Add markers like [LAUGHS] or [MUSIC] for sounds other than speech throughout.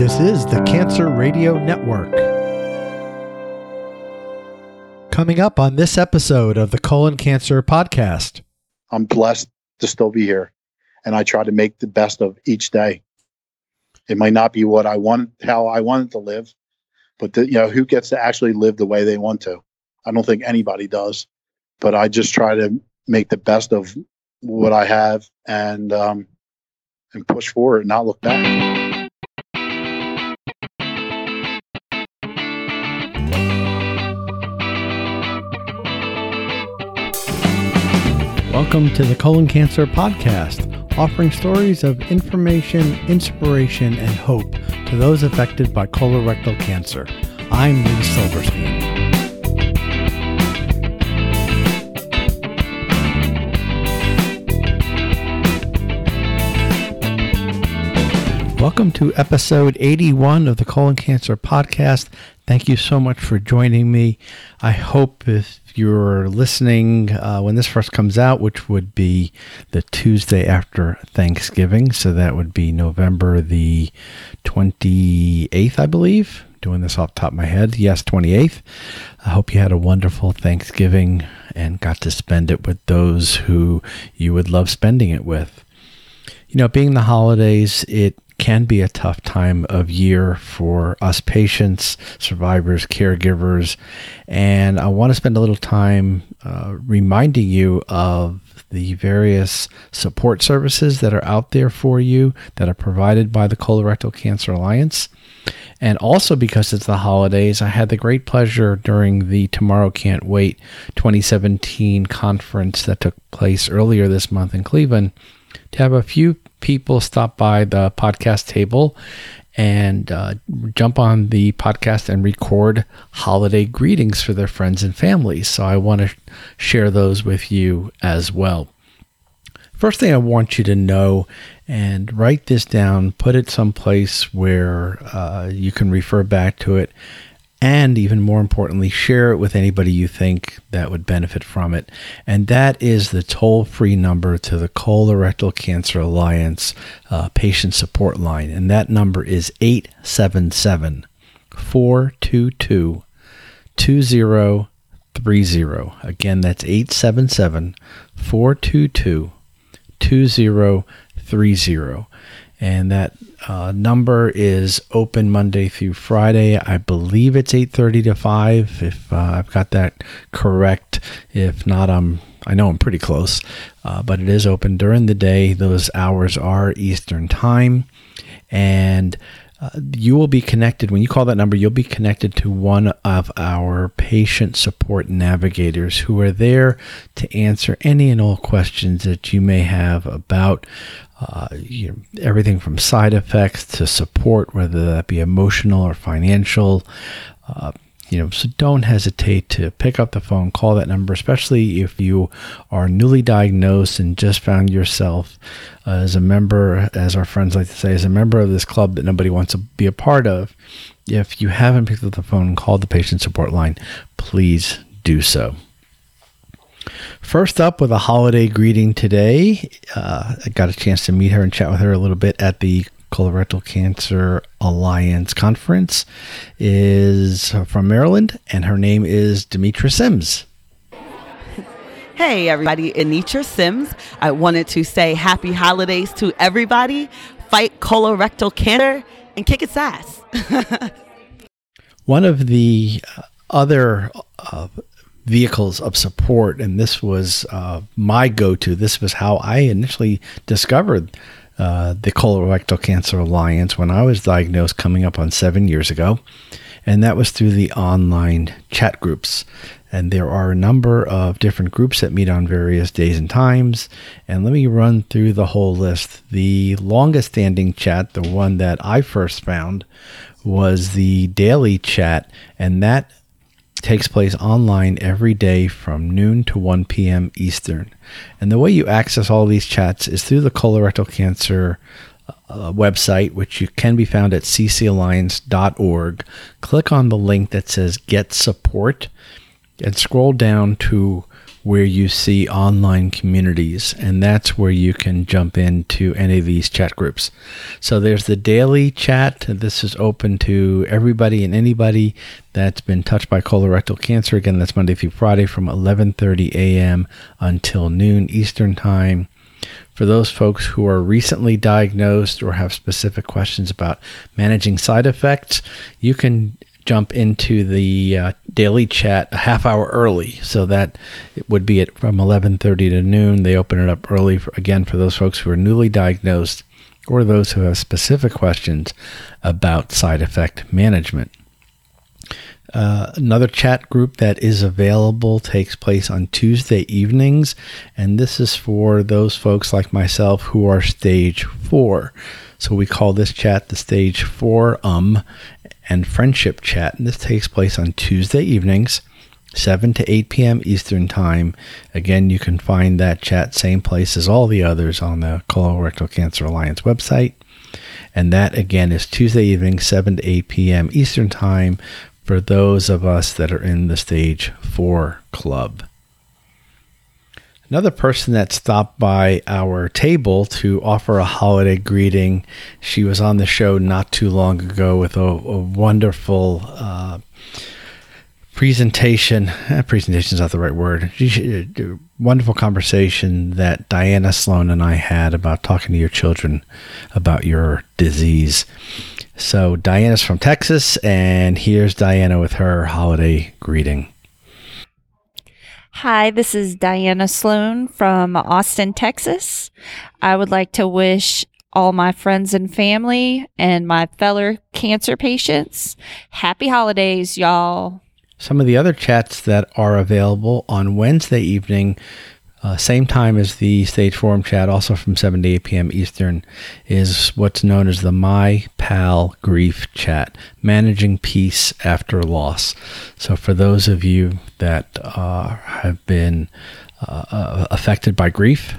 This is the Cancer Radio Network. Coming up on this episode of the Colon Cancer Podcast. I'm blessed to still be here, and I try to make the best of each day. It might not be what I want, how I wanted to live, but the, you know, who gets to actually live the way they want to? I don't think anybody does, but I just try to make the best of what I have and um, and push forward, and not look back. Welcome to the Colon Cancer Podcast, offering stories of information, inspiration, and hope to those affected by colorectal cancer. I'm Lee Silverstein. Welcome to episode 81 of the Colon Cancer Podcast. Thank you so much for joining me. I hope if you're listening uh, when this first comes out, which would be the Tuesday after Thanksgiving, so that would be November the 28th, I believe. Doing this off top of my head. Yes, 28th. I hope you had a wonderful Thanksgiving and got to spend it with those who you would love spending it with. You know, being the holidays, it can be a tough time of year for us patients, survivors, caregivers. And I want to spend a little time uh, reminding you of the various support services that are out there for you that are provided by the Colorectal Cancer Alliance. And also because it's the holidays, I had the great pleasure during the Tomorrow Can't Wait 2017 conference that took place earlier this month in Cleveland to have a few people stop by the podcast table and uh, jump on the podcast and record holiday greetings for their friends and families. So I want to share those with you as well. First thing I want you to know and write this down, put it someplace where uh, you can refer back to it and even more importantly, share it with anybody you think that would benefit from it. And that is the toll free number to the Colorectal Cancer Alliance uh, patient support line. And that number is 877 422 2030. Again, that's 877 422 2030 and that uh, number is open Monday through Friday. I believe it's 8:30 to 5. If uh, I've got that correct, if not, I'm I know I'm pretty close, uh, but it is open during the day. Those hours are Eastern time, and uh, you will be connected when you call that number you'll be connected to one of our patient support navigators who are there to answer any and all questions that you may have about uh, you know, everything from side effects to support, whether that be emotional or financial. Uh, you know, so don't hesitate to pick up the phone, call that number, especially if you are newly diagnosed and just found yourself uh, as a member, as our friends like to say, as a member of this club that nobody wants to be a part of. If you haven't picked up the phone and called the patient support line, please do so. First up with a holiday greeting today, uh, I got a chance to meet her and chat with her a little bit at the Colorectal Cancer Alliance conference. Is from Maryland, and her name is Demetra Sims. Hey, everybody, Anitra Sims. I wanted to say happy holidays to everybody. Fight colorectal cancer and kick its ass. [LAUGHS] One of the other uh, vehicles of support, and this was uh, my go to. This was how I initially discovered uh, the Colorectal Cancer Alliance when I was diagnosed coming up on seven years ago. And that was through the online chat groups. And there are a number of different groups that meet on various days and times. And let me run through the whole list. The longest standing chat, the one that I first found, was the daily chat. And that takes place online every day from noon to 1 p.m. Eastern. And the way you access all these chats is through the colorectal cancer uh, website, which you can be found at ccalliance.org. Click on the link that says Get Support and scroll down to where you see online communities, and that's where you can jump into any of these chat groups. So there's the daily chat. This is open to everybody and anybody that's been touched by colorectal cancer. Again, that's Monday through Friday from 11:30 a.m. until noon Eastern Time. For those folks who are recently diagnosed or have specific questions about managing side effects, you can jump into the uh, daily chat a half hour early. So that it would be at from 11.30 to noon. They open it up early for, again for those folks who are newly diagnosed or those who have specific questions about side effect management. Uh, another chat group that is available takes place on Tuesday evenings, and this is for those folks like myself who are stage four. So we call this chat the stage four um, and friendship chat. And this takes place on Tuesday evenings, 7 to 8 p.m. Eastern Time. Again, you can find that chat same place as all the others on the Colorectal Cancer Alliance website. And that again is Tuesday evening, 7 to 8 p.m. Eastern Time for those of us that are in the stage 4 club. Another person that stopped by our table to offer a holiday greeting. She was on the show not too long ago with a, a wonderful uh, presentation. Eh, presentation is not the right word. Uh, wonderful conversation that Diana Sloan and I had about talking to your children about your disease. So, Diana's from Texas, and here's Diana with her holiday greeting. Hi, this is Diana Sloan from Austin, Texas. I would like to wish all my friends and family and my fellow cancer patients happy holidays, y'all. Some of the other chats that are available on Wednesday evening uh, same time as the Stage Forum chat, also from 7 to 8 p.m. Eastern, is what's known as the My Pal Grief Chat, Managing Peace After Loss. So, for those of you that uh, have been uh, uh, affected by grief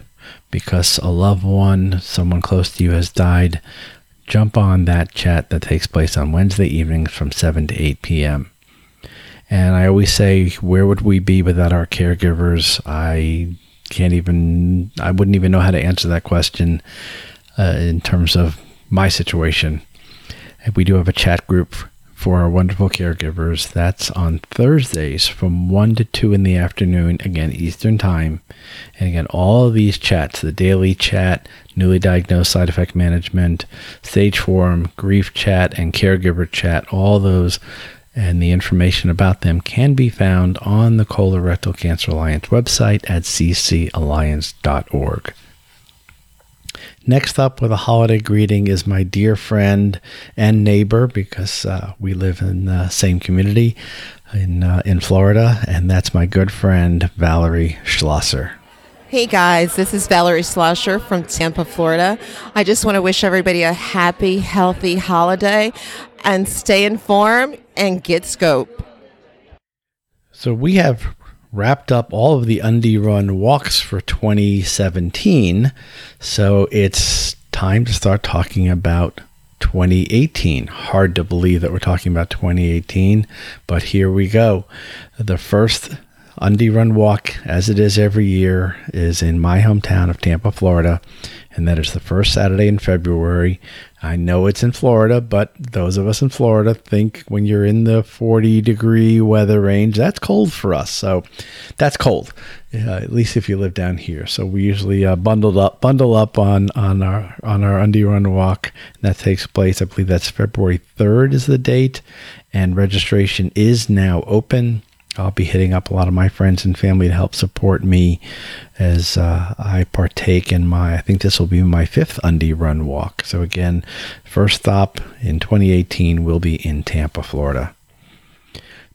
because a loved one, someone close to you, has died, jump on that chat that takes place on Wednesday evenings from 7 to 8 p.m. And I always say, where would we be without our caregivers? I can't even, I wouldn't even know how to answer that question uh, in terms of my situation. We do have a chat group for our wonderful caregivers. That's on Thursdays from 1 to 2 in the afternoon, again, Eastern Time. And again, all of these chats the daily chat, newly diagnosed side effect management, stage forum, grief chat, and caregiver chat, all those and the information about them can be found on the Colorectal Cancer Alliance website at ccalliance.org. Next up with a holiday greeting is my dear friend and neighbor because uh, we live in the same community in uh, in Florida, and that's my good friend Valerie Schlosser. Hey guys, this is Valerie Schlosser from Tampa, Florida. I just want to wish everybody a happy, healthy holiday and stay informed and get scope. So we have wrapped up all of the Undy Run walks for 2017. So it's time to start talking about 2018. Hard to believe that we're talking about 2018, but here we go. The first Undy Run walk, as it is every year, is in my hometown of Tampa, Florida, and that is the first Saturday in February. I know it's in Florida, but those of us in Florida think when you're in the 40 degree weather range, that's cold for us. So that's cold, uh, at least if you live down here. So we usually uh, bundled up, bundle up on on our on our undy run walk. And that takes place. I believe that's February 3rd is the date, and registration is now open. I'll be hitting up a lot of my friends and family to help support me as uh, I partake in my, I think this will be my fifth Undy Run walk. So, again, first stop in 2018 will be in Tampa, Florida.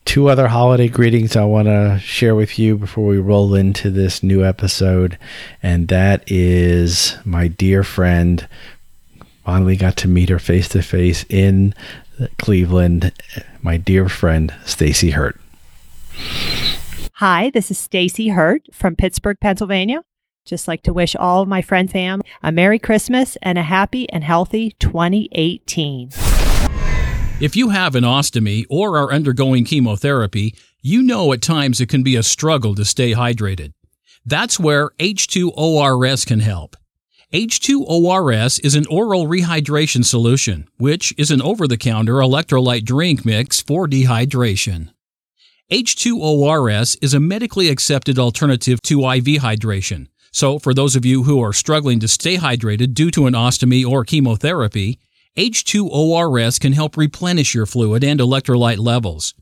Two other holiday greetings I want to share with you before we roll into this new episode, and that is my dear friend. Finally got to meet her face to face in Cleveland, my dear friend Stacy Hurt. Hi, this is Stacy Hurt from Pittsburgh, Pennsylvania. Just like to wish all of my friend fam a Merry Christmas and a happy and healthy 2018. If you have an ostomy or are undergoing chemotherapy, you know at times it can be a struggle to stay hydrated. That's where H2ORS can help. H2ORS is an oral rehydration solution, which is an over the counter electrolyte drink mix for dehydration. H2ORS is a medically accepted alternative to IV hydration. So, for those of you who are struggling to stay hydrated due to an ostomy or chemotherapy, H2ORS can help replenish your fluid and electrolyte levels.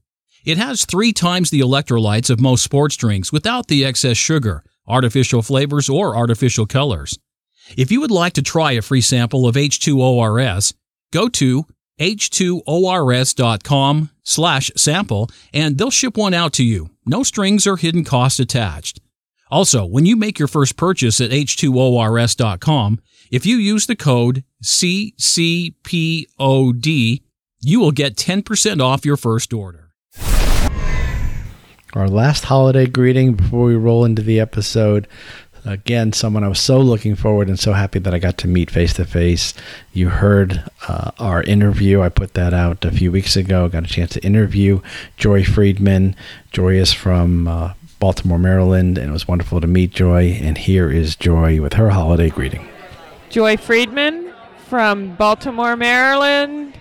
It has three times the electrolytes of most sports drinks without the excess sugar, artificial flavors, or artificial colors. If you would like to try a free sample of H2ORS, go to h2ors.com slash sample and they'll ship one out to you. No strings or hidden costs attached. Also, when you make your first purchase at h2ors.com, if you use the code CCPOD, you will get 10% off your first order. Our last holiday greeting before we roll into the episode. Again, someone I was so looking forward and so happy that I got to meet face to face. You heard uh, our interview. I put that out a few weeks ago. Got a chance to interview Joy Friedman. Joy is from uh, Baltimore, Maryland, and it was wonderful to meet Joy. And here is Joy with her holiday greeting. Joy Friedman from Baltimore, Maryland.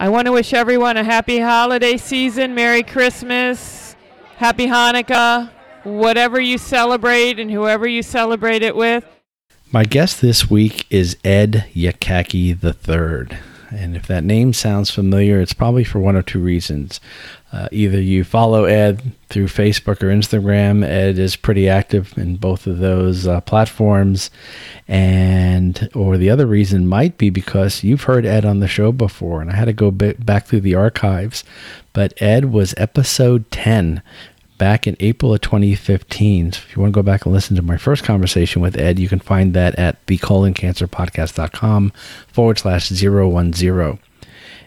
I want to wish everyone a happy holiday season, Merry Christmas, Happy Hanukkah, whatever you celebrate and whoever you celebrate it with. My guest this week is Ed Yakaki III. And if that name sounds familiar, it's probably for one of two reasons. Uh, either you follow Ed through Facebook or Instagram. Ed is pretty active in both of those uh, platforms, and or the other reason might be because you've heard Ed on the show before, and I had to go back through the archives. But Ed was episode ten back in April of 2015. So if you want to go back and listen to my first conversation with Ed, you can find that at thecoloncancerpodcast.com forward slash 010.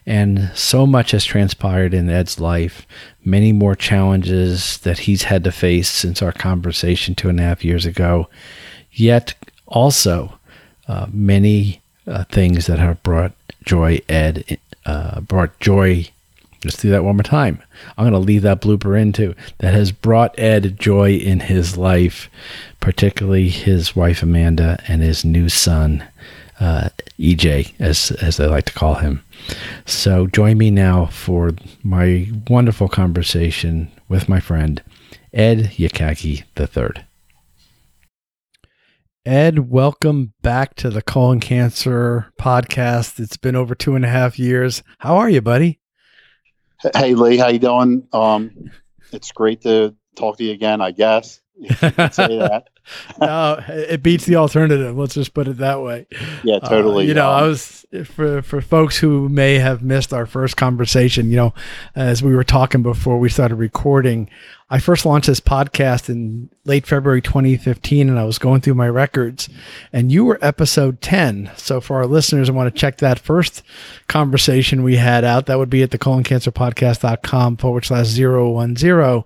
And so much has transpired in Ed's life, many more challenges that he's had to face since our conversation two and a half years ago, yet also uh, many uh, things that have brought joy, Ed, uh, brought joy Let's do that one more time. I'm going to leave that blooper in too. That has brought Ed joy in his life, particularly his wife Amanda and his new son, uh, EJ, as as they like to call him. So join me now for my wonderful conversation with my friend Ed Yakaki III. Ed, welcome back to the Colon Cancer Podcast. It's been over two and a half years. How are you, buddy? Hey Lee, how you doing? Um, it's great to talk to you again. I guess say that. [LAUGHS] no, it beats the alternative. Let's just put it that way. Yeah, totally. Uh, you know, I was for for folks who may have missed our first conversation. You know, as we were talking before we started recording, I first launched this podcast in late February 2015, and I was going through my records, and you were episode 10. So for our listeners, I want to check that first conversation we had out. That would be at the coloncancerpodcast.com forward slash 010.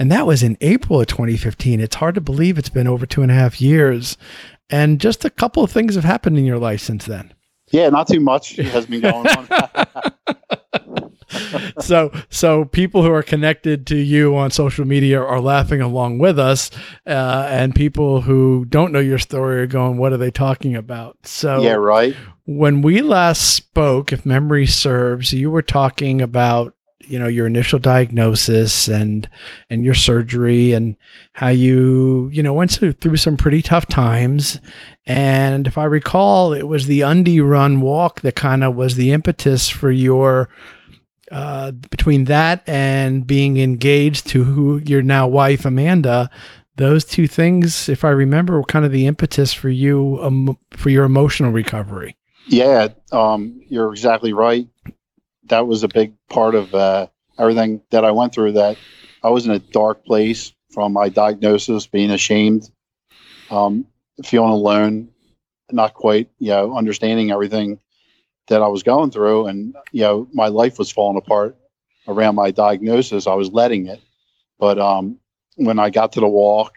And that was in April of 2015. It's hard to believe it's been over two and a half years. And just a couple of things have happened in your life since then. Yeah, not too much has been going on. [LAUGHS] so so people who are connected to you on social media are laughing along with us uh, and people who don't know your story are going what are they talking about so yeah right when we last spoke if memory serves you were talking about you know your initial diagnosis and and your surgery and how you you know went through, through some pretty tough times and if i recall it was the undy run walk that kind of was the impetus for your uh, between that and being engaged to who your now wife Amanda, those two things, if I remember, were kind of the impetus for you um, for your emotional recovery. Yeah, um, you're exactly right. That was a big part of uh, everything that I went through. That I was in a dark place from my diagnosis, being ashamed, um, feeling alone, not quite, you know, understanding everything that I was going through, and you know, my life was falling apart around my diagnosis. I was letting it, but um, when I got to the walk,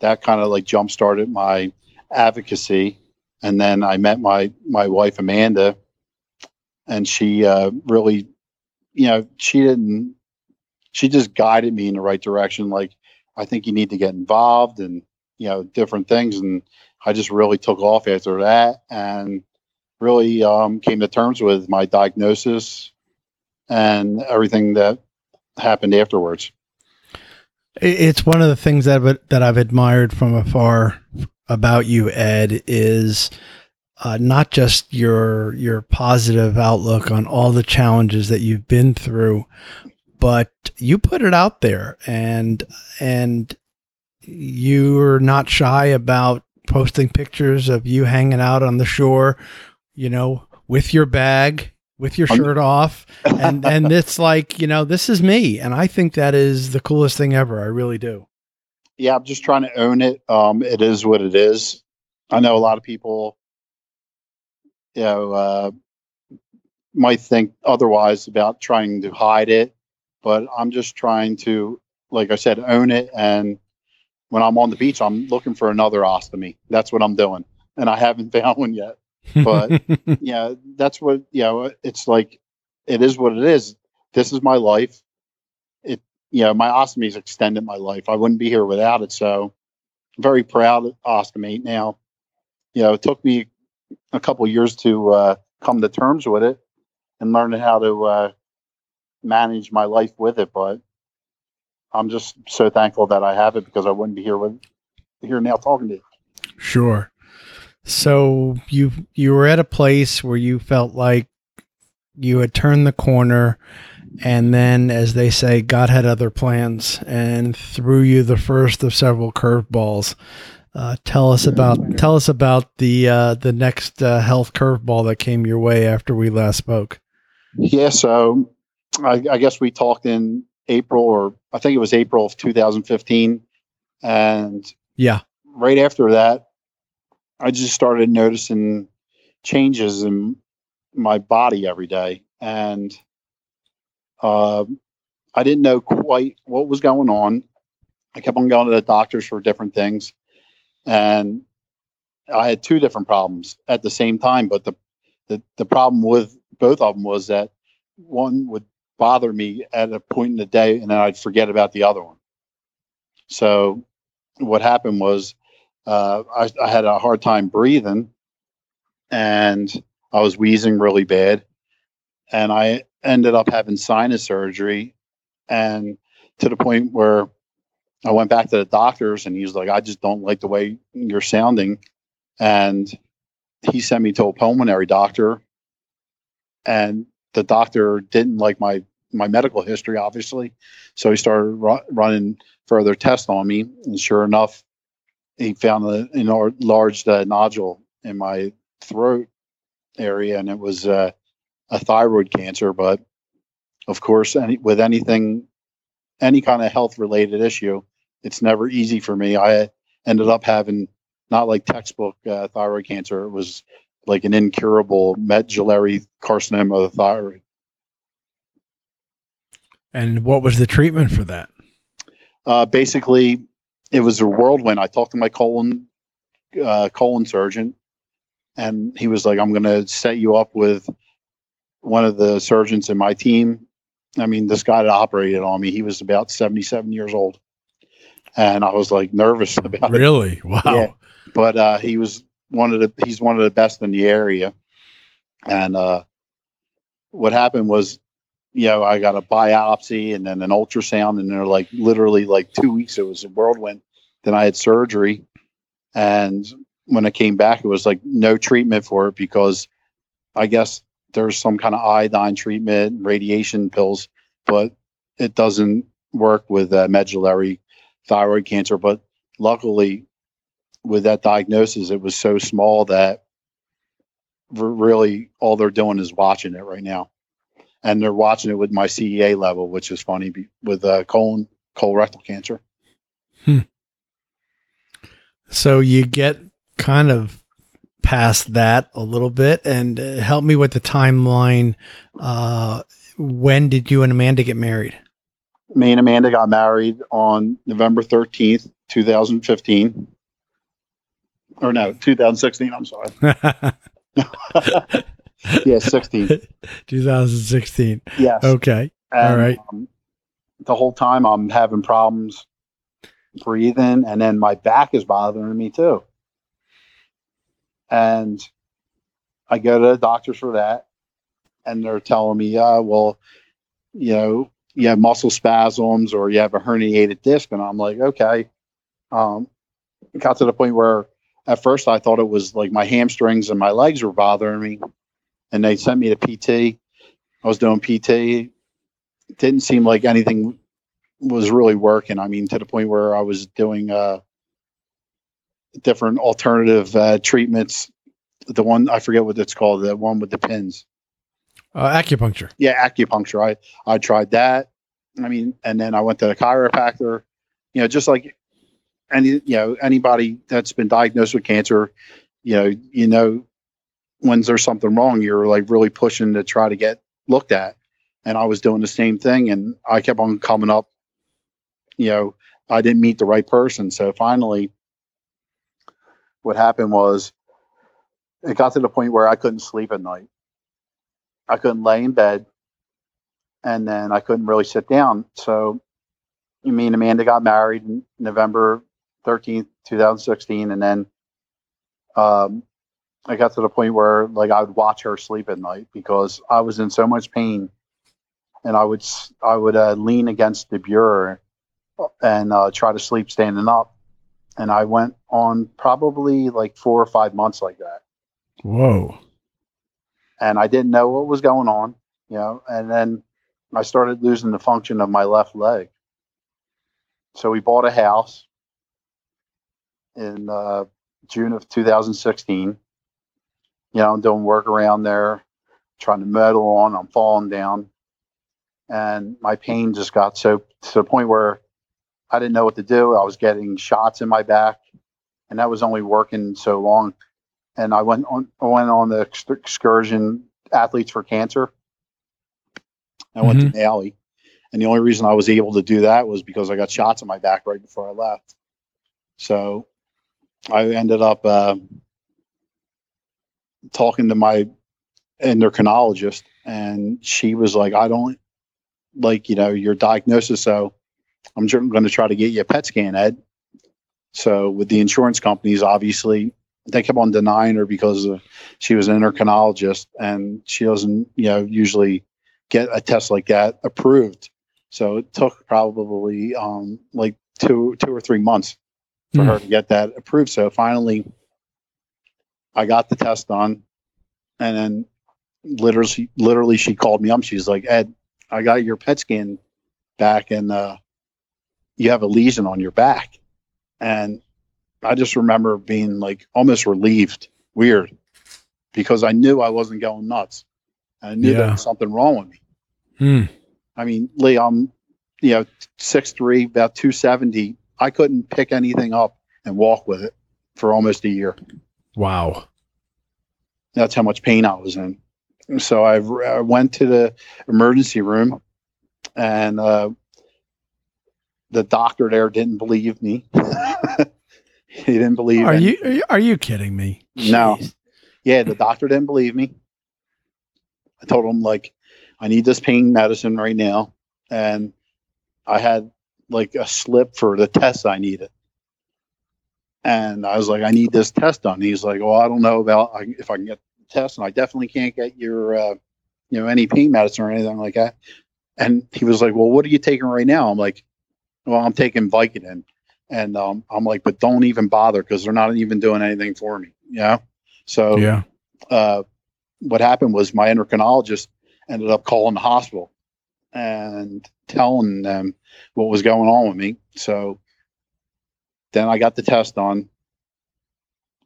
that kind of like jump started my advocacy, and then I met my my wife Amanda, and she uh, really, you know, she didn't. She just guided me in the right direction. Like, I think you need to get involved and you know different things, and I just really took off after that, and really um, came to terms with my diagnosis and everything that happened afterwards. It's one of the things that that I've admired from afar about you, Ed, is uh, not just your your positive outlook on all the challenges that you've been through, but you put it out there, and and you're not shy about posting pictures of you hanging out on the shore, you know, with your bag with your shirt off. And [LAUGHS] and it's like you know this is me and i think that is the coolest thing ever. I really do. Yeah i'm just trying to own it. Um it is what it is. I know a lot of people you know uh might think otherwise about trying to hide it but i'm just trying to like i said own it and when i'm on the beach i'm looking for another ostomy that's what i'm doing and i haven't [LAUGHS] found one yet but [LAUGHS] yeah, that's what you know. It's like it is what it is. This is my life. It you know my ostomies extended my life. I wouldn't be here without it. So I'm very proud of ostomy. Now, you know, it took me a couple years to uh, come to terms with it and learn how to uh, manage my life with it. But I'm just so thankful that I have it because I wouldn't be here with here now talking to you. Sure. So you you were at a place where you felt like you had turned the corner and then as they say God had other plans and threw you the first of several curveballs. Uh, tell us about tell us about the uh, the next uh, health curveball that came your way after we last spoke. Yeah, so I, I guess we talked in April or I think it was April of 2015, and yeah, right after that, I just started noticing changes in my body every day, and uh, I didn't know quite what was going on. I kept on going to the doctors for different things, and I had two different problems at the same time. But the the, the problem with both of them was that one would bother me at a point in the day, and then I'd forget about the other one. So what happened was uh, I, I, had a hard time breathing and I was wheezing really bad. And I ended up having sinus surgery and to the point where I went back to the doctors and he's like, I just don't like the way you're sounding. And he sent me to a pulmonary doctor and the doctor didn't like my my medical history obviously so he started ru- running further tests on me and sure enough he found a, an enlarged uh, nodule in my throat area, and it was uh, a thyroid cancer. But of course, any, with anything, any kind of health related issue, it's never easy for me. I ended up having not like textbook uh, thyroid cancer; it was like an incurable medullary carcinoma of the thyroid. And what was the treatment for that? Uh, basically, it was a whirlwind. I talked to my colon uh, colon surgeon, and he was like, "I'm going to set you up with one of the surgeons in my team." I mean, this guy that operated on me, he was about 77 years old, and I was like nervous [LAUGHS] about really? it. Really? Wow. Yeah. But uh, he was one of the he's one of the best in the area, and uh, what happened was you know, I got a biopsy and then an ultrasound, and they're like literally like two weeks. It was a whirlwind. Then I had surgery, and when I came back, it was like no treatment for it because I guess there's some kind of iodine treatment, radiation pills, but it doesn't work with uh, medullary thyroid cancer. But luckily, with that diagnosis, it was so small that really all they're doing is watching it right now and they're watching it with my CEA level, which is funny with uh, colon colorectal cancer. Hmm. So you get kind of past that a little bit, and uh, help me with the timeline. Uh, when did you and Amanda get married? Me and Amanda got married on November thirteenth, two thousand fifteen. Or no, 2016. I'm sorry. [LAUGHS] [LAUGHS] Yeah, 16. [LAUGHS] 2016. Yes. Okay. And, All right. Um, the whole time I'm having problems breathing, and then my back is bothering me too. And I go to the doctors for that, and they're telling me, uh, well, you know, you have muscle spasms or you have a herniated disc. And I'm like, okay. Um, it got to the point where at first I thought it was like my hamstrings and my legs were bothering me. And they sent me to PT. I was doing PT. It didn't seem like anything was really working. I mean, to the point where I was doing uh, different alternative uh, treatments. The one I forget what it's called, the one with the pins. Uh, acupuncture. Yeah, acupuncture. I I tried that. I mean, and then I went to the chiropractor. You know, just like any you know anybody that's been diagnosed with cancer, you know, you know when there's something wrong, you're like really pushing to try to get looked at. And I was doing the same thing, and I kept on coming up. You know, I didn't meet the right person, so finally, what happened was, it got to the point where I couldn't sleep at night. I couldn't lay in bed, and then I couldn't really sit down. So, you and Amanda got married in November thirteenth, two thousand sixteen, and then um, I got to the point where like I would watch her sleep at night because I was in so much pain, and I would I would uh, lean against the bureau and uh, try to sleep standing up, and I went on probably like four or five months like that Whoa. and I didn't know what was going on, you know, and then I started losing the function of my left leg. So we bought a house in uh, June of 2016. You know, I'm doing work around there, trying to meddle on, I'm falling down. And my pain just got so to the point where I didn't know what to do. I was getting shots in my back, and that was only working so long and I went on I went on the excursion athletes for cancer. I went to Nally, and the only reason I was able to do that was because I got shots in my back right before I left. So I ended up uh, talking to my endocrinologist, and she was like, "I don't like you know your diagnosis, so I'm going to try to get you a PET scan, Ed." So with the insurance companies, obviously they kept on denying her because of, she was an endocrinologist and she doesn't, you know, usually get a test like that approved. So it took probably um, like two, two or three months for Hmm. her to get that approved. So finally, I got the test done, and then literally, literally, she called me up. She's like, "Ed, I got your PET scan back, and uh, you have a lesion on your back." And I just remember being like almost relieved, weird, because I knew I wasn't going nuts. I knew there was something wrong with me. Hmm. I mean, Lee, I'm, you know, six three, about two seventy. I couldn't pick anything up and walk with it for almost a year. Wow. That's how much pain I was in. So I, I went to the emergency room, and uh, the doctor there didn't believe me. [LAUGHS] he didn't believe. Are you are you, are you kidding me? No. Yeah, the doctor didn't believe me. I told him like, I need this pain medicine right now, and I had like a slip for the test I needed. And I was like, I need this test done. He's like, well, I don't know about if I can get the test, and I definitely can't get your, uh, you know, any pain medicine or anything like that. And he was like, well, what are you taking right now? I'm like, well, I'm taking Vicodin. And um, I'm like, but don't even bother because they're not even doing anything for me. You know? So Yeah. uh, what happened was my endocrinologist ended up calling the hospital and telling them what was going on with me. So then I got the test done.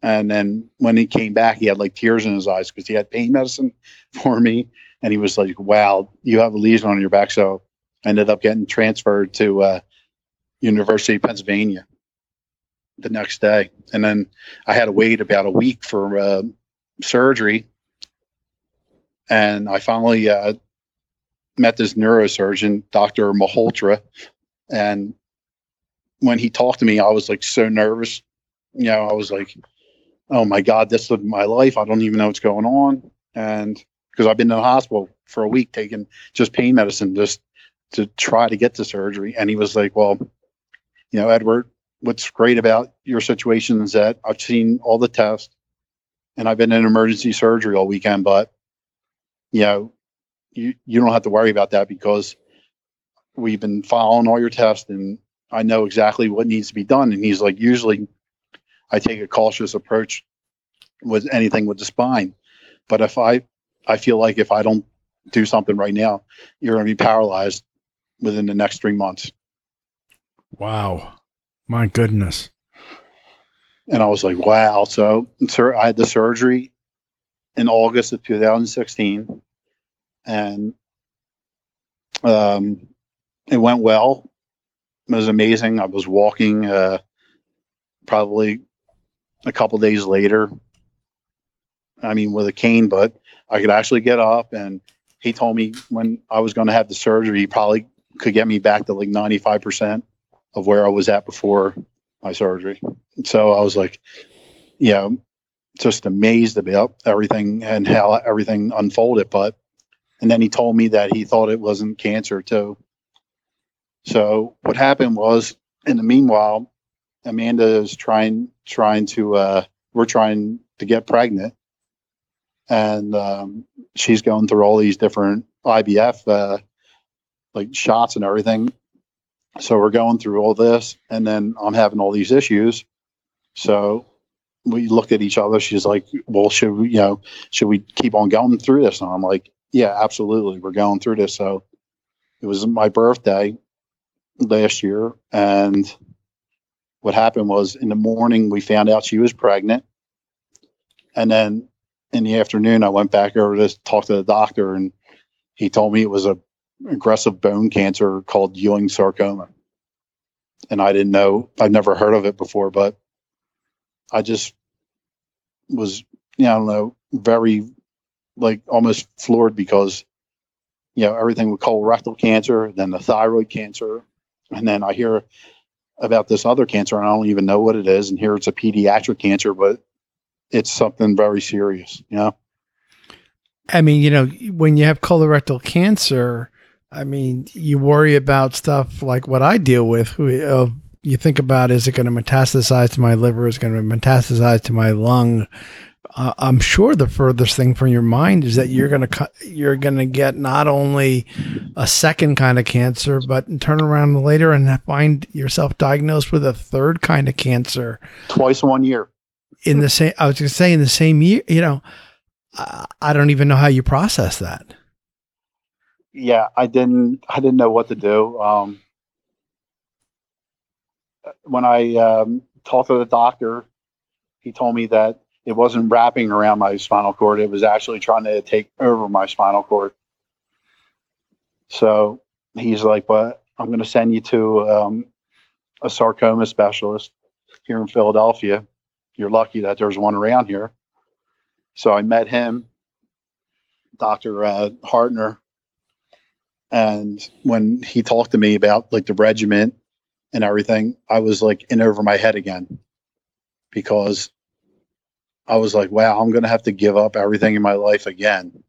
And then when he came back, he had like tears in his eyes because he had pain medicine [LAUGHS] for me. And he was like, wow, you have a lesion on your back. So I ended up getting transferred to uh, University of Pennsylvania the next day. And then I had to wait about a week for uh, surgery. And I finally uh, met this neurosurgeon, Dr. Malhotra. And when he talked to me, I was like so nervous. You know, I was like, oh my God, this is my life. I don't even know what's going on. and because I've been in the hospital for a week taking just pain medicine just to try to get to surgery. And he was like, "Well, you know, Edward, what's great about your situation is that I've seen all the tests, and I've been in emergency surgery all weekend, but you know, you you don't have to worry about that because we've been following all your tests and I know exactly what needs to be done. And he's like, usually I take a cautious approach with anything with the spine. But if I, I feel like if I don't do something right now, you're going to be paralyzed within the next three months. Wow. My goodness. And I was like, wow. So, sir, I had the surgery in August of 2016 and, um, it went well. It was amazing. I was walking, uh, probably a couple days later. I mean, with a cane, but I could actually get up. And he told me when I was going to have the surgery, he probably could get me back to like 95% of where I was at before my surgery. So I was like, you know, just amazed about everything and how everything unfolded. But, and then he told me that he thought it wasn't cancer too. So what happened was, in the meanwhile, Amanda is trying trying to uh, we're trying to get pregnant, and um, she's going through all these different IVF uh, like shots and everything. So we're going through all this, and then I'm having all these issues. So we looked at each other. She's like, "Well, should we, you know, should we keep on going through this?" And I'm like, "Yeah, absolutely. We're going through this." So it was my birthday last year, and what happened was in the morning we found out she was pregnant, and then in the afternoon I went back over to talk to the doctor, and he told me it was a aggressive bone cancer called Ewing sarcoma, and I didn't know. I've never heard of it before, but I just was, you know, I don't know, very like almost floored because you know everything with colorectal cancer, then the thyroid cancer, and then I hear about this other cancer and I don't even know what it is. And here it's a pediatric cancer, but it's something very serious, you know? I mean, you know, when you have colorectal cancer, I mean, you worry about stuff like what I deal with. Uh, you think about is it going to metastasize to my liver? Is it going to metastasize to my lung? uh, I'm sure the furthest thing from your mind is that you're gonna you're gonna get not only a second kind of cancer, but turn around later and find yourself diagnosed with a third kind of cancer twice in one year. In the same, I was gonna say in the same year. You know, I, I don't even know how you process that. Yeah, I didn't. I didn't know what to do. Um, when I um, talked to the doctor, he told me that it wasn't wrapping around my spinal cord. It was actually trying to take over my spinal cord. So he's like, but I'm going to send you to um, a sarcoma specialist here in Philadelphia. You're lucky that there's one around here. So I met him, Dr. Uh, Hartner. And when he talked to me about like the regiment and everything, I was like in over my head again because I was like, wow, I'm going to have to give up everything in my life again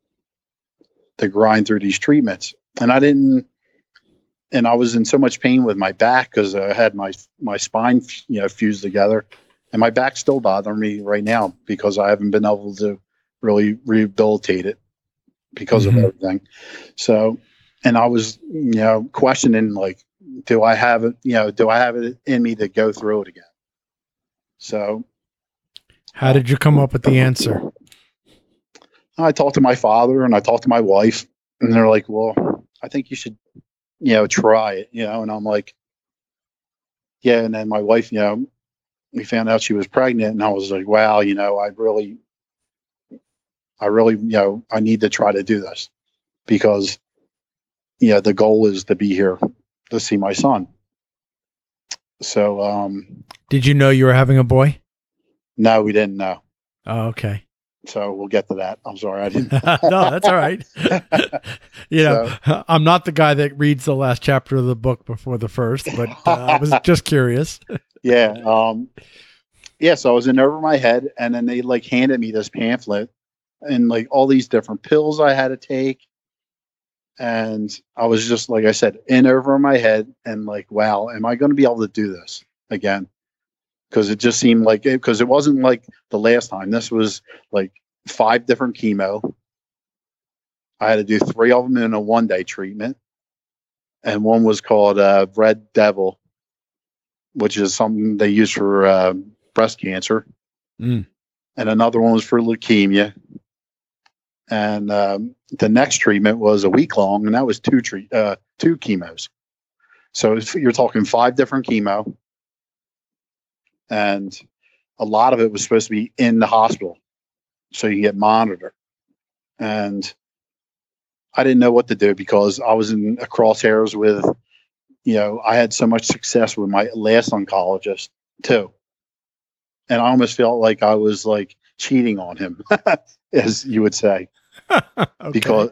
to grind through these treatments. And I didn't, and I was in so much pain with my back because I had my my spine, you know, fused together, and my back's still bothering me right now because I haven't been able to really rehabilitate it because mm-hmm. of everything. So, and I was, you know, questioning like, do I have it? You know, do I have it in me to go through it again? So how did you come up with the answer? I talked to my father and I talked to my wife, and they're like, "Well, I think you should, you know, try it." You know, and I'm like, "Yeah." And then my wife, you know, we found out she was pregnant, and I was like, "Wow, you know, I really, I really, you know, I need to try to do this because, you know, the goal is to be here to see my son." So, um, did you know you were having a boy? No, we didn't know. Oh, okay. So we'll get to that. I'm sorry, I didn't. [LAUGHS] no, that's all right. [LAUGHS] you know, so, [LAUGHS] I'm not the guy that reads the last chapter of the book before the first, but uh, I was just curious. yeah. Um, yeah. So I was in over my head, and then they like handed me this pamphlet and like all these different pills I had to take. And I was just, like I said, in over my head and like, wow, am I going to be able to do this again? Because it just seemed like it, because it wasn't like the last time. This was like five different chemo. I had to do three of them in a one day treatment. And one was called uh, Red Devil, which is something they use for uh, breast cancer. Mm. And another one was for leukemia. And um, the next treatment was a week long, and that was two treat uh, two chemos. So you're talking five different chemo, and a lot of it was supposed to be in the hospital, so you get monitored. And I didn't know what to do because I was in a crosshairs with, you know, I had so much success with my last oncologist too, and I almost felt like I was like cheating on him, [LAUGHS] as you would say [LAUGHS] Okay. because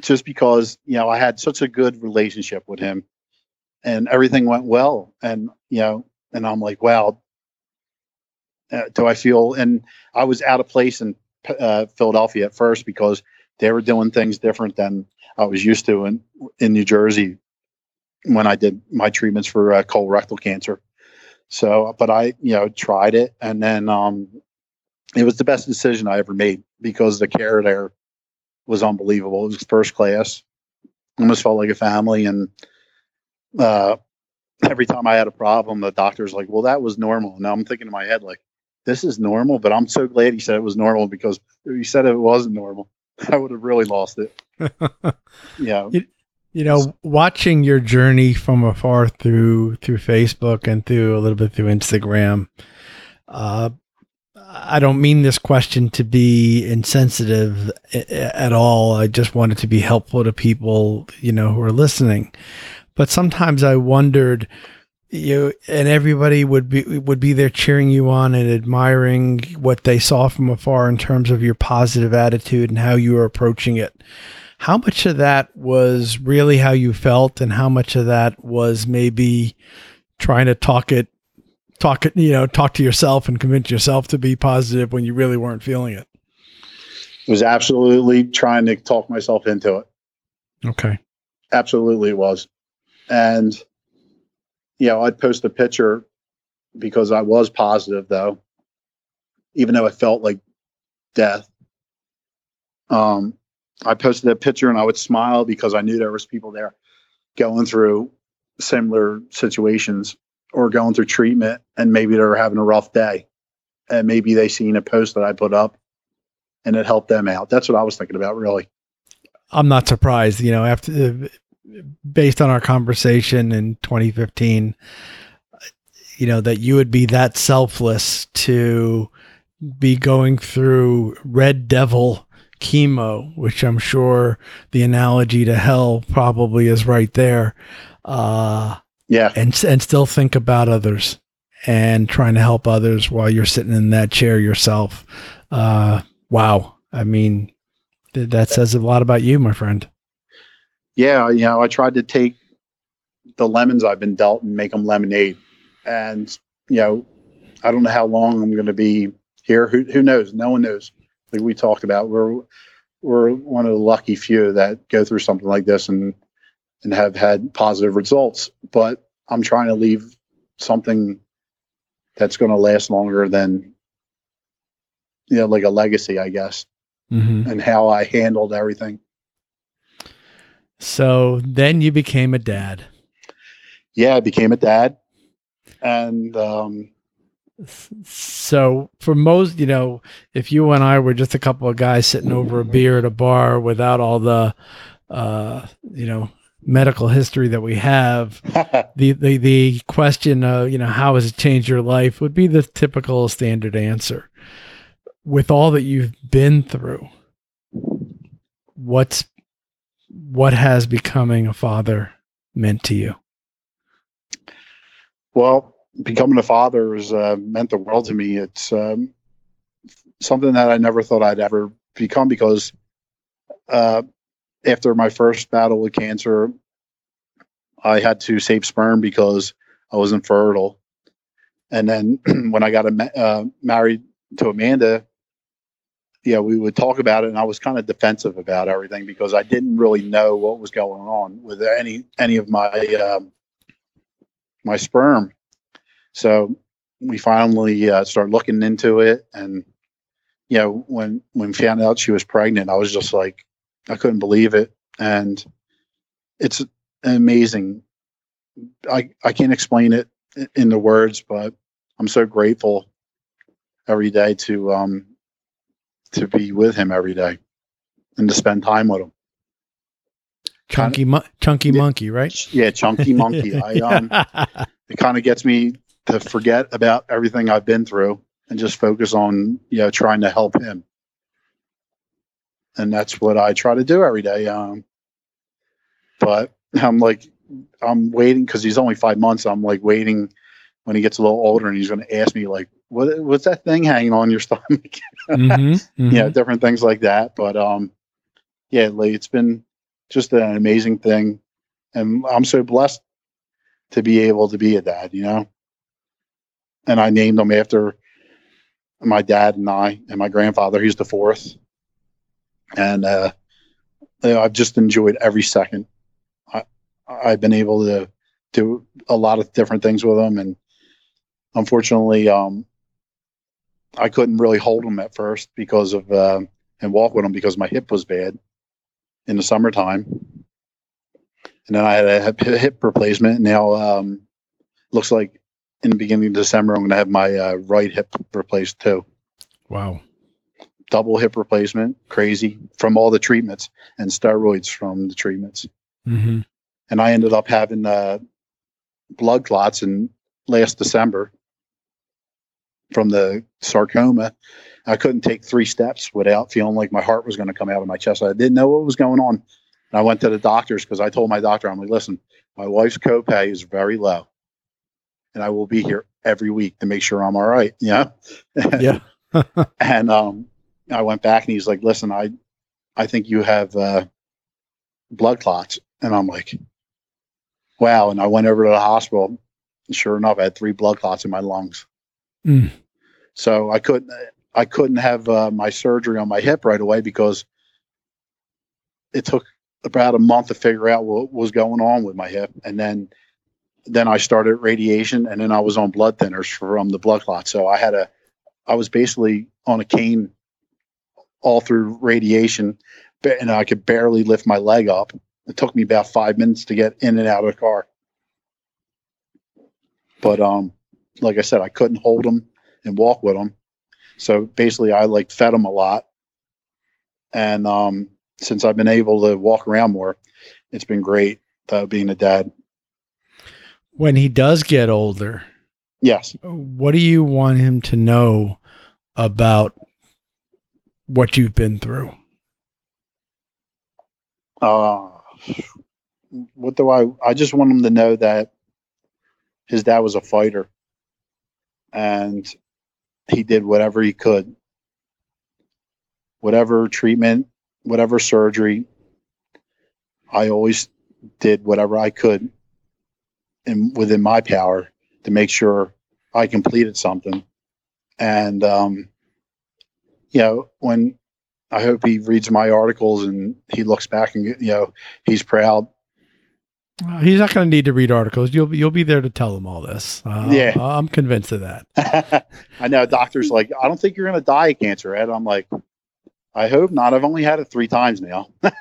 just because you know I had such a good relationship with him, and everything went well, and you know, and I'm like, wow, uh, do I feel? And I was out of place in uh, Philadelphia at first because they were doing things different than I was used to in in New Jersey when I did my treatments for uh, colorectal cancer. So, but I, you know, tried it, and then um, it was the best decision I ever made because the care there was unbelievable. It was first class. Almost felt like a family. And uh, every time I had a problem, the doctor's like, "Well, that was normal." Now I'm thinking in my head, like, "This is normal," but I'm so glad he said it was normal because if he said it wasn't normal, [LAUGHS] I would have really lost it. [LAUGHS] Yeah, you know, watching your journey from afar through through Facebook and through a little bit through Instagram, uh, I don't mean this question to be insensitive eh, eh, at all. I just want it to be helpful to people, you know, who are listening. But sometimes I wondered, you and everybody would be would be there cheering you on and admiring what they saw from afar in terms of your positive attitude and how you were approaching it. How much of that was really how you felt, and how much of that was maybe trying to talk it talk you know, talk to yourself and convince yourself to be positive when you really weren't feeling it. was absolutely trying to talk myself into it. Okay. Absolutely, it was. And you know, I'd post a picture because I was positive, though, even though it felt like death. Um, I posted that picture and I would smile because I knew there was people there going through similar situations or going through treatment, and maybe they were having a rough day, and maybe they seen a post that I put up, and it helped them out. That's what I was thinking about, really. I'm not surprised, you know, after based on our conversation in 2015, you know, that you would be that selfless to be going through red devil chemo, which I'm sure the analogy to hell probably is right there. Uh, Yeah, and and still think about others and trying to help others while you're sitting in that chair yourself. Uh, wow. I mean, th- that says a lot about you, my friend. yeah, you know, I tried to take the lemons I've been dealt and make them lemonade. And, you know, I don't know how long I'm going to be here. Who, who knows? No one knows. Like we talked about, we're, we're one of the lucky few that go through something like this and, and have had positive results. But I'm trying to leave something that's going to last longer than, you know, like a legacy, I guess, Mm-hmm. and how I handled everything. So then you became a dad. Yeah, I became a dad. And, um, So for most, you know, if you and I were just a couple of guys sitting over a beer at a bar without all the, uh, you know, medical history that we have, [LAUGHS] the the the question of you know how has it changed your life would be the typical standard answer. With all that you've been through, what's what has becoming a father meant to you? Well, becoming a father has uh, meant the world to me. It's um, something that I never thought I'd ever become because uh, after my first battle with cancer, I had to save sperm because I was infertile. And then [CLEARS THROAT] when I got a, uh, married to Amanda, yeah, we would talk about it, and I was kind of defensive about everything because I didn't really know what was going on with any any of my um, my sperm. So we finally uh, started looking into it, and you know, when when we found out she was pregnant, I was just like, I couldn't believe it, and it's amazing. I I can't explain it in the words, but I'm so grateful every day to um to be with him every day and to spend time with him. Chunky, mo- chunky monkey, right? Yeah, chunky monkey. [LAUGHS] I um, it kind of gets me to forget about everything I've been through and just focus on you know trying to help him. And that's what I try to do every day. Um, but I'm like, I'm waiting because he's only five months. I'm like waiting when he gets a little older and he's going to ask me like, what what's that thing hanging on your [LAUGHS] stomach? Mhm, mhm. [LAUGHS] yeah, different things like that. But um, yeah, like it's been just an amazing thing, and I'm so blessed to be able to be a dad. You know, and I named him after my dad and I and my grandfather. He's the fourth, and uh, I've just enjoyed every second. I I've been able to do a lot of different things with them, and unfortunately, um, I couldn't really hold them at first because of uh, and walk with them because my hip was bad in the summertime, and then I had a hip, hip replacement. Now um, looks like in the beginning of December I'm going to have my uh, right hip replaced too. Wow. Double hip replacement, crazy from all the treatments and steroids from the treatments. hmm and I ended up having uh, blood clots in last December from the sarcoma. I couldn't take three steps without feeling like my heart was going to come out of my chest. I didn't know what was going on. And I went to the doctors because I told my doctor, I'm like, listen, my wife's copay is very low, and I will be here every week to make sure I'm all right. Yeah. Yeah. [LAUGHS] and um, I went back and he's like, listen, I, I think you have uh, blood clots. And I'm like, wow. And I went over to the hospital. Sure enough, I had three blood clots in my lungs. Mm. So I couldn't, I couldn't have uh, my surgery on my hip right away because it took about a month to figure out what was going on with my hip. And then, then I started radiation and then I was on blood thinners from the blood clot. So I had a, I was basically on a cane all through radiation and I could barely lift my leg up. It took me about five minutes to get in and out of the car. But um, like I said, I couldn't hold them and walk with them. So basically, I like fed them a lot. And um, since I've been able to walk around more, it's been great uh, being a dad. When he does get older, Yes. what do you want him to know about what you've been through? Uh, what do I? I just want him to know that his dad was a fighter, and he did whatever he could, whatever treatment, whatever surgery. I always did whatever I could, and within my power, to make sure I completed something. And um, you know, when I hope he reads my articles and he looks back and you know he's proud. Uh, he's not going to need to read articles. You'll you'll be there to tell him all this. Uh, Yeah. I'm convinced of that. [LAUGHS] I know doctors like I don't think you're going to die of cancer, Ed. I'm like, I hope not. I've only had it three times now. [LAUGHS] I,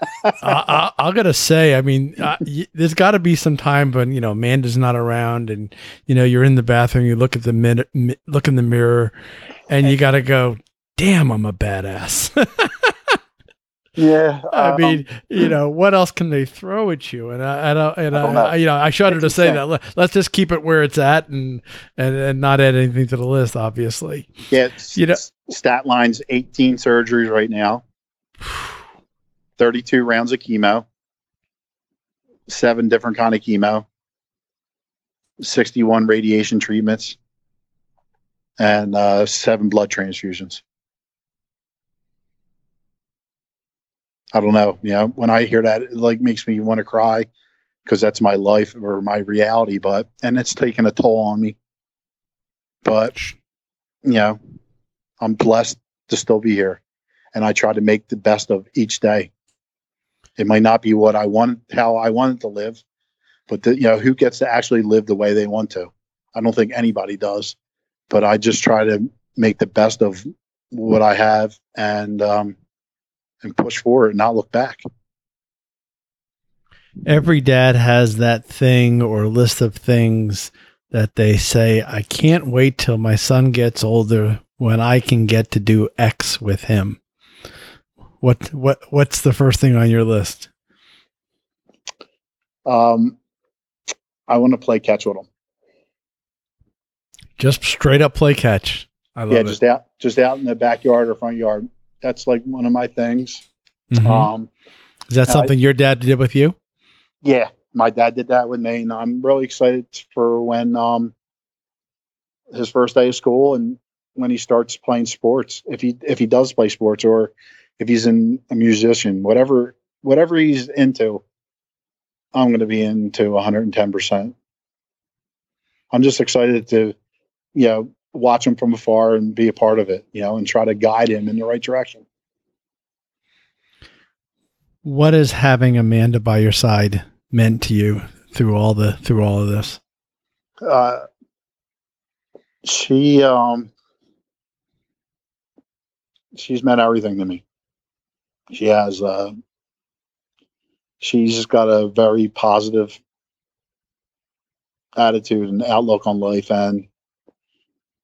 I, I'm gonna say, I mean, uh, y- there's got to be some time when you know Amanda's not around, and you know you're in the bathroom, you look at the min- mi- look in the mirror, and you got to go, "Damn, I'm a badass." [LAUGHS] yeah, I um, mean, you know, what else can they throw at you? And I, I don't, and I don't. I- you know, I shudder to say that. Let- Let's just keep it where it's at, and and, and not add anything to the list. Obviously, yeah, you know- stat lines 18 surgeries right now, 32 rounds of chemo, seven different kind of chemo, 61 radiation treatments, and uh, seven blood transfusions. I don't know. You know, when I hear that, it like makes me want to cry because that's my life or my reality. But and it's taken a toll on me. But you know, I'm blessed to still be here, and I try to make the best of each day. It might not be what I want, how I wanted to live, but the, you know, who gets to actually live the way they want to? I don't think anybody does, but I just try to make the best of what I have and um, and push forward and not look back. Every dad has that thing or list of things that they say, I can't wait till my son gets older when I can get to do X with him. What what what's the first thing on your list? Um, I want to play catch with him. Just straight up play catch. I love yeah, it. just out, just out in the backyard or front yard. That's like one of my things. Mhm. Um, Is that I- something your dad did with you? yeah, my dad did that with me, and I'm really excited for when um his first day of school and when he starts playing sports. If he if he does play sports or if he's in a musician, whatever whatever he's into, I'm going to be into 110. percent I'm just excited to, you know, watch him from afar and be a part of it, you know, and try to guide him in the right direction. What has having Amanda by your side meant to you through all the through all of this? uh, she um she's meant everything to me she has uh she's got a very positive attitude and outlook on life and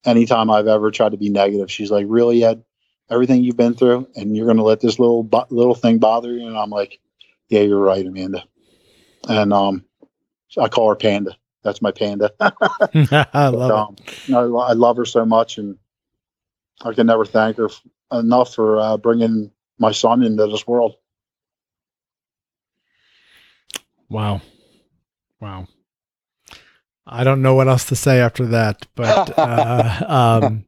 anytime i've ever tried to be negative. She's like really ed? Everything you've been through? And you're going to let this little bo- little thing bother you? And i'm like yeah you're right amanda. And um i call her panda. That's my panda. [LAUGHS] [LAUGHS] I love um, I, lo- I love her so much, and I can never thank her f- enough for uh, bringing my son into this world. Wow. Wow. I don't know what else to say after that, but [LAUGHS] uh, um,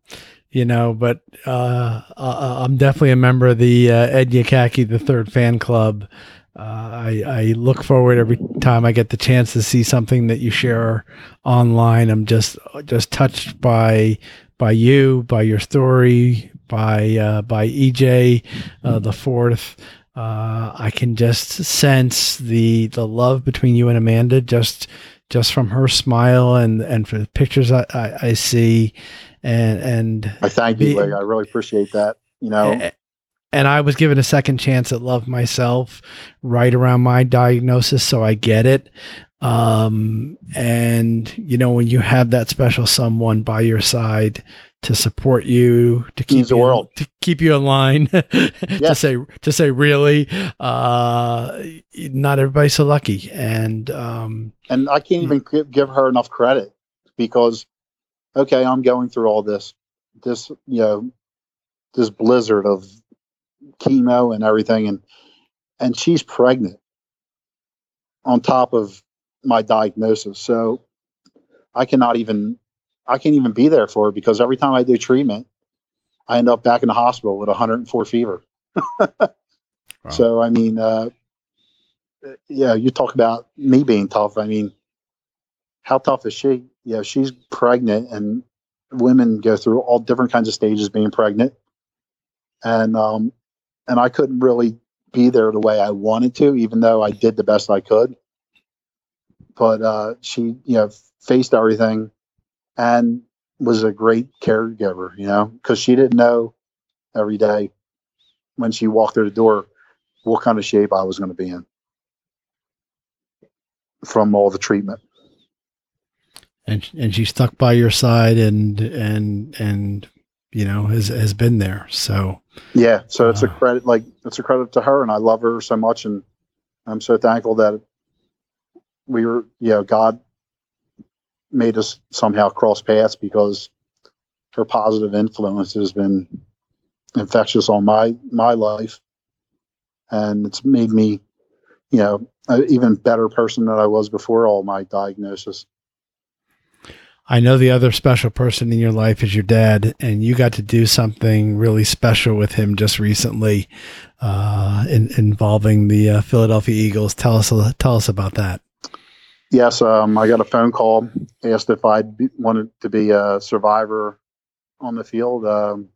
you know, but uh, uh, I'm definitely a member of the uh, Ed Yakacki the Third Fan Club. Uh, I, I look forward every time I get the chance to see something that you share online. I'm just just touched by by you, by your story, by uh, by EJ uh, the fourth. Uh, I can just sense the the love between you and Amanda just just from her smile and and for the pictures I, I, I see and and I thank you, Lee. I really appreciate that. You know, a- and I was given a second chance at love myself right around my diagnosis, so I get it. Um, and you know, when you have that special someone by your side to support you, to keep the you, world. to keep you in line, [LAUGHS] to say to say really, uh, not everybody's so lucky, and um, and I can't even give, give her enough credit because, okay, I'm going through all this, this you know, this blizzard of chemo and everything, and and she's pregnant on top of my diagnosis, so I cannot even I can't even be there for her because every time I do treatment, I end up back in the hospital with 104 fever. So I mean, uh, yeah, you talk about me being tough. I mean, how tough is she? Yeah, she's pregnant, and women go through all different kinds of stages being pregnant, and um, and I couldn't really be there the way I wanted to, even though I did the best I could. But uh, she, you know, faced everything, and was a great caregiver. You know, because she didn't know every day when she walked through the door what kind of shape I was going to be in from all the treatment. and and she stuck by your side and and and you know has has been there. So Yeah, so it's a uh, credit, like it's a credit to her, and I love her so much, and I'm so thankful that we were, you know, God made us somehow cross paths because her positive influence has been infectious on my my life, and it's made me, you know, an even better person than I was before all my diagnosis. I know the other special person in your life is your dad, and you got to do something really special with him just recently, uh, in, involving the uh, Philadelphia Eagles. Tell us tell us about that. Yes, um, I got a phone call, asked if I wanted to be a survivor on the field. Um,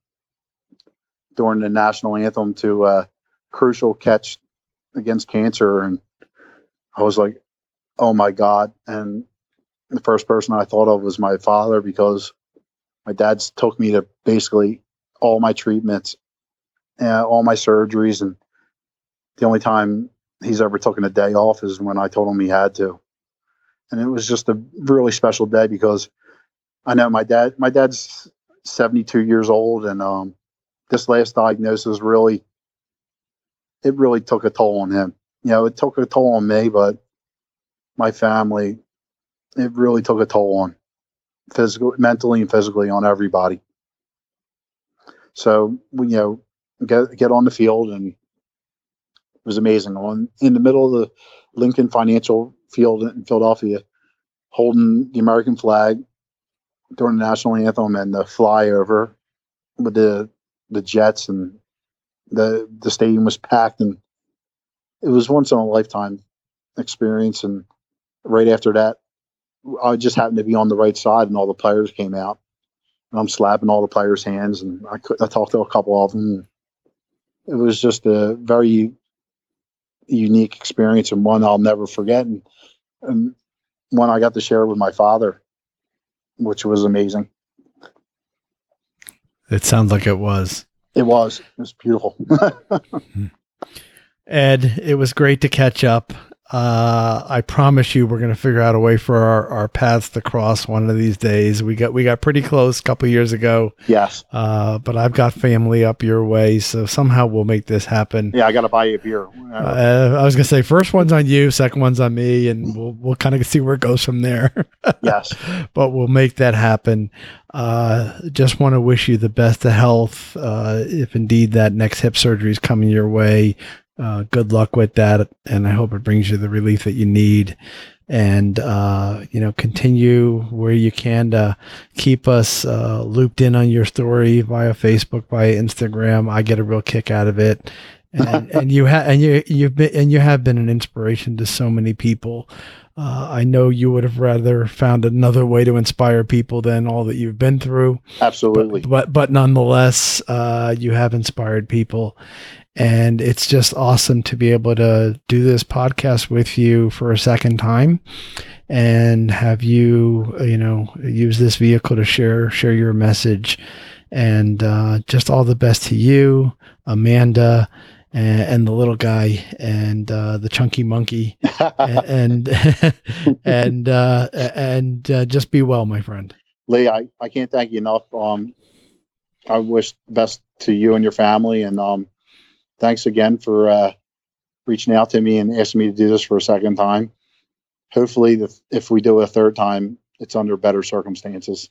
during the national anthem to a crucial catch against cancer, and I was like, "Oh my god!" And the first person I thought of was my father because my dad's took me to basically all my treatments, and all my surgeries, and the only time he's ever taken a day off is when I told him he had to. And it was just a really special day because I know my dad my dad's 72 years old and um, this last diagnosis really it really took a toll on him. You know, it took a toll on me, but my family it really took a toll on physically, mentally and physically on everybody. So we you know get get on the field and it was amazing. On in the middle of the Lincoln Financial Field in Philadelphia, holding the American flag during the national anthem and the flyover with the the Jets and the the stadium was packed and it was once in a lifetime experience. And right after that, I just happened to be on the right side and all the players came out and I'm slapping all the players' hands and I, I talked to a couple of them. It was just a very unique experience and one I'll never forget. And, and one I got to share with my father, which was amazing. It sounds like it was. It was. It was beautiful. [LAUGHS] Hmm. Ed, it was great to catch up. Uh, I promise you, we're going to figure out a way for our, our paths to cross one of these days. We got we got pretty close a couple years ago. yes. Uh, but I've got family up your way, so somehow we'll make this happen. Yeah, I got to buy you a beer. Uh, I was gonna say first one's on you, second one's on me, and we'll we'll kind of see where it goes from there. [LAUGHS] yes. but we'll make that happen. Uh, just want to wish you the best of health. Uh, if indeed that next hip surgery is coming your way, uh, good luck with that, and I hope it brings you the relief that you need. And uh, you know, continue where you can to keep us uh, looped in on your story via Facebook, via Instagram. I get a real kick out of it. and, and you have and you you've been and you have been an inspiration to so many people. Uh, I know you would have rather found another way to inspire people than all that you've been through. Absolutely. But but, but nonetheless, uh, you have inspired people, and it's just awesome to be able to do this podcast with you for a second time, and have you you know use this vehicle to share share your message, and uh, just all the best to you, Amanda. And, and the little guy and uh, the chunky monkey [LAUGHS] and [LAUGHS] and uh, and uh, just be well, my friend. Lee, I, I can't thank you enough. Um, I wish best to you and your family, and um, thanks again for uh, reaching out to me and asking me to do this for a second time. Hopefully, the, if we do it a third time, it's under better circumstances.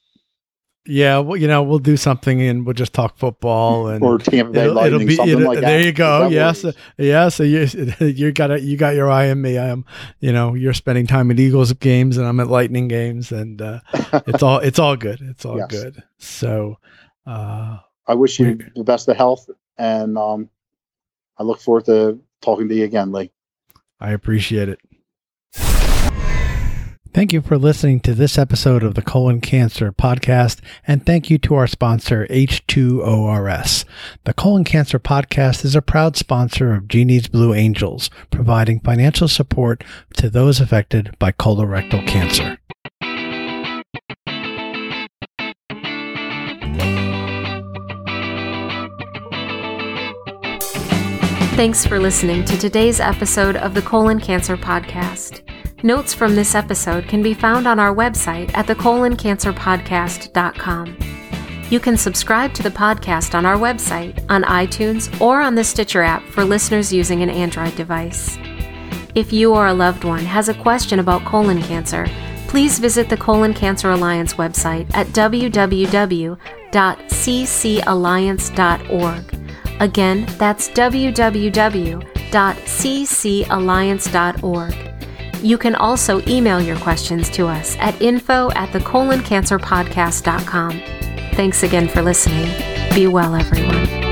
Yeah, well, you know, we'll do something and we'll just talk football and Or Tampa Bay it'll, it'll be something it'll- like that. there you go. Yes, what it yeah. So you [LAUGHS] you got it. You got your eye on me. I am. You know, you're spending time at Eagles games and I'm at Lightning games, and uh, [LAUGHS] it's all it's all good. It's all Yes. good. So, uh, I wish you the best of health, and um, I look forward to talking to you again, Lee. I appreciate it. Thank you for listening to this episode of the Colon Cancer Podcast, and thank you to our sponsor, H2ORS. The Colon Cancer Podcast is a proud sponsor of Genie's Blue Angels, providing financial support to those affected by colorectal cancer. Thanks for listening to today's episode of the Colon Cancer Podcast. Notes from this episode can be found on our website at thecoloncancerpodcast.com. You can subscribe to the podcast on our website, on iTunes, or on the Stitcher app for listeners using an Android device. If you or a loved one has a question about colon cancer, please visit the Colon Cancer Alliance website at www.ccalliance.org. Again, that's www.ccalliance.org. You can also email your questions to us at info at thecoloncancerpodcast.com. Thanks again for listening. Be well, everyone.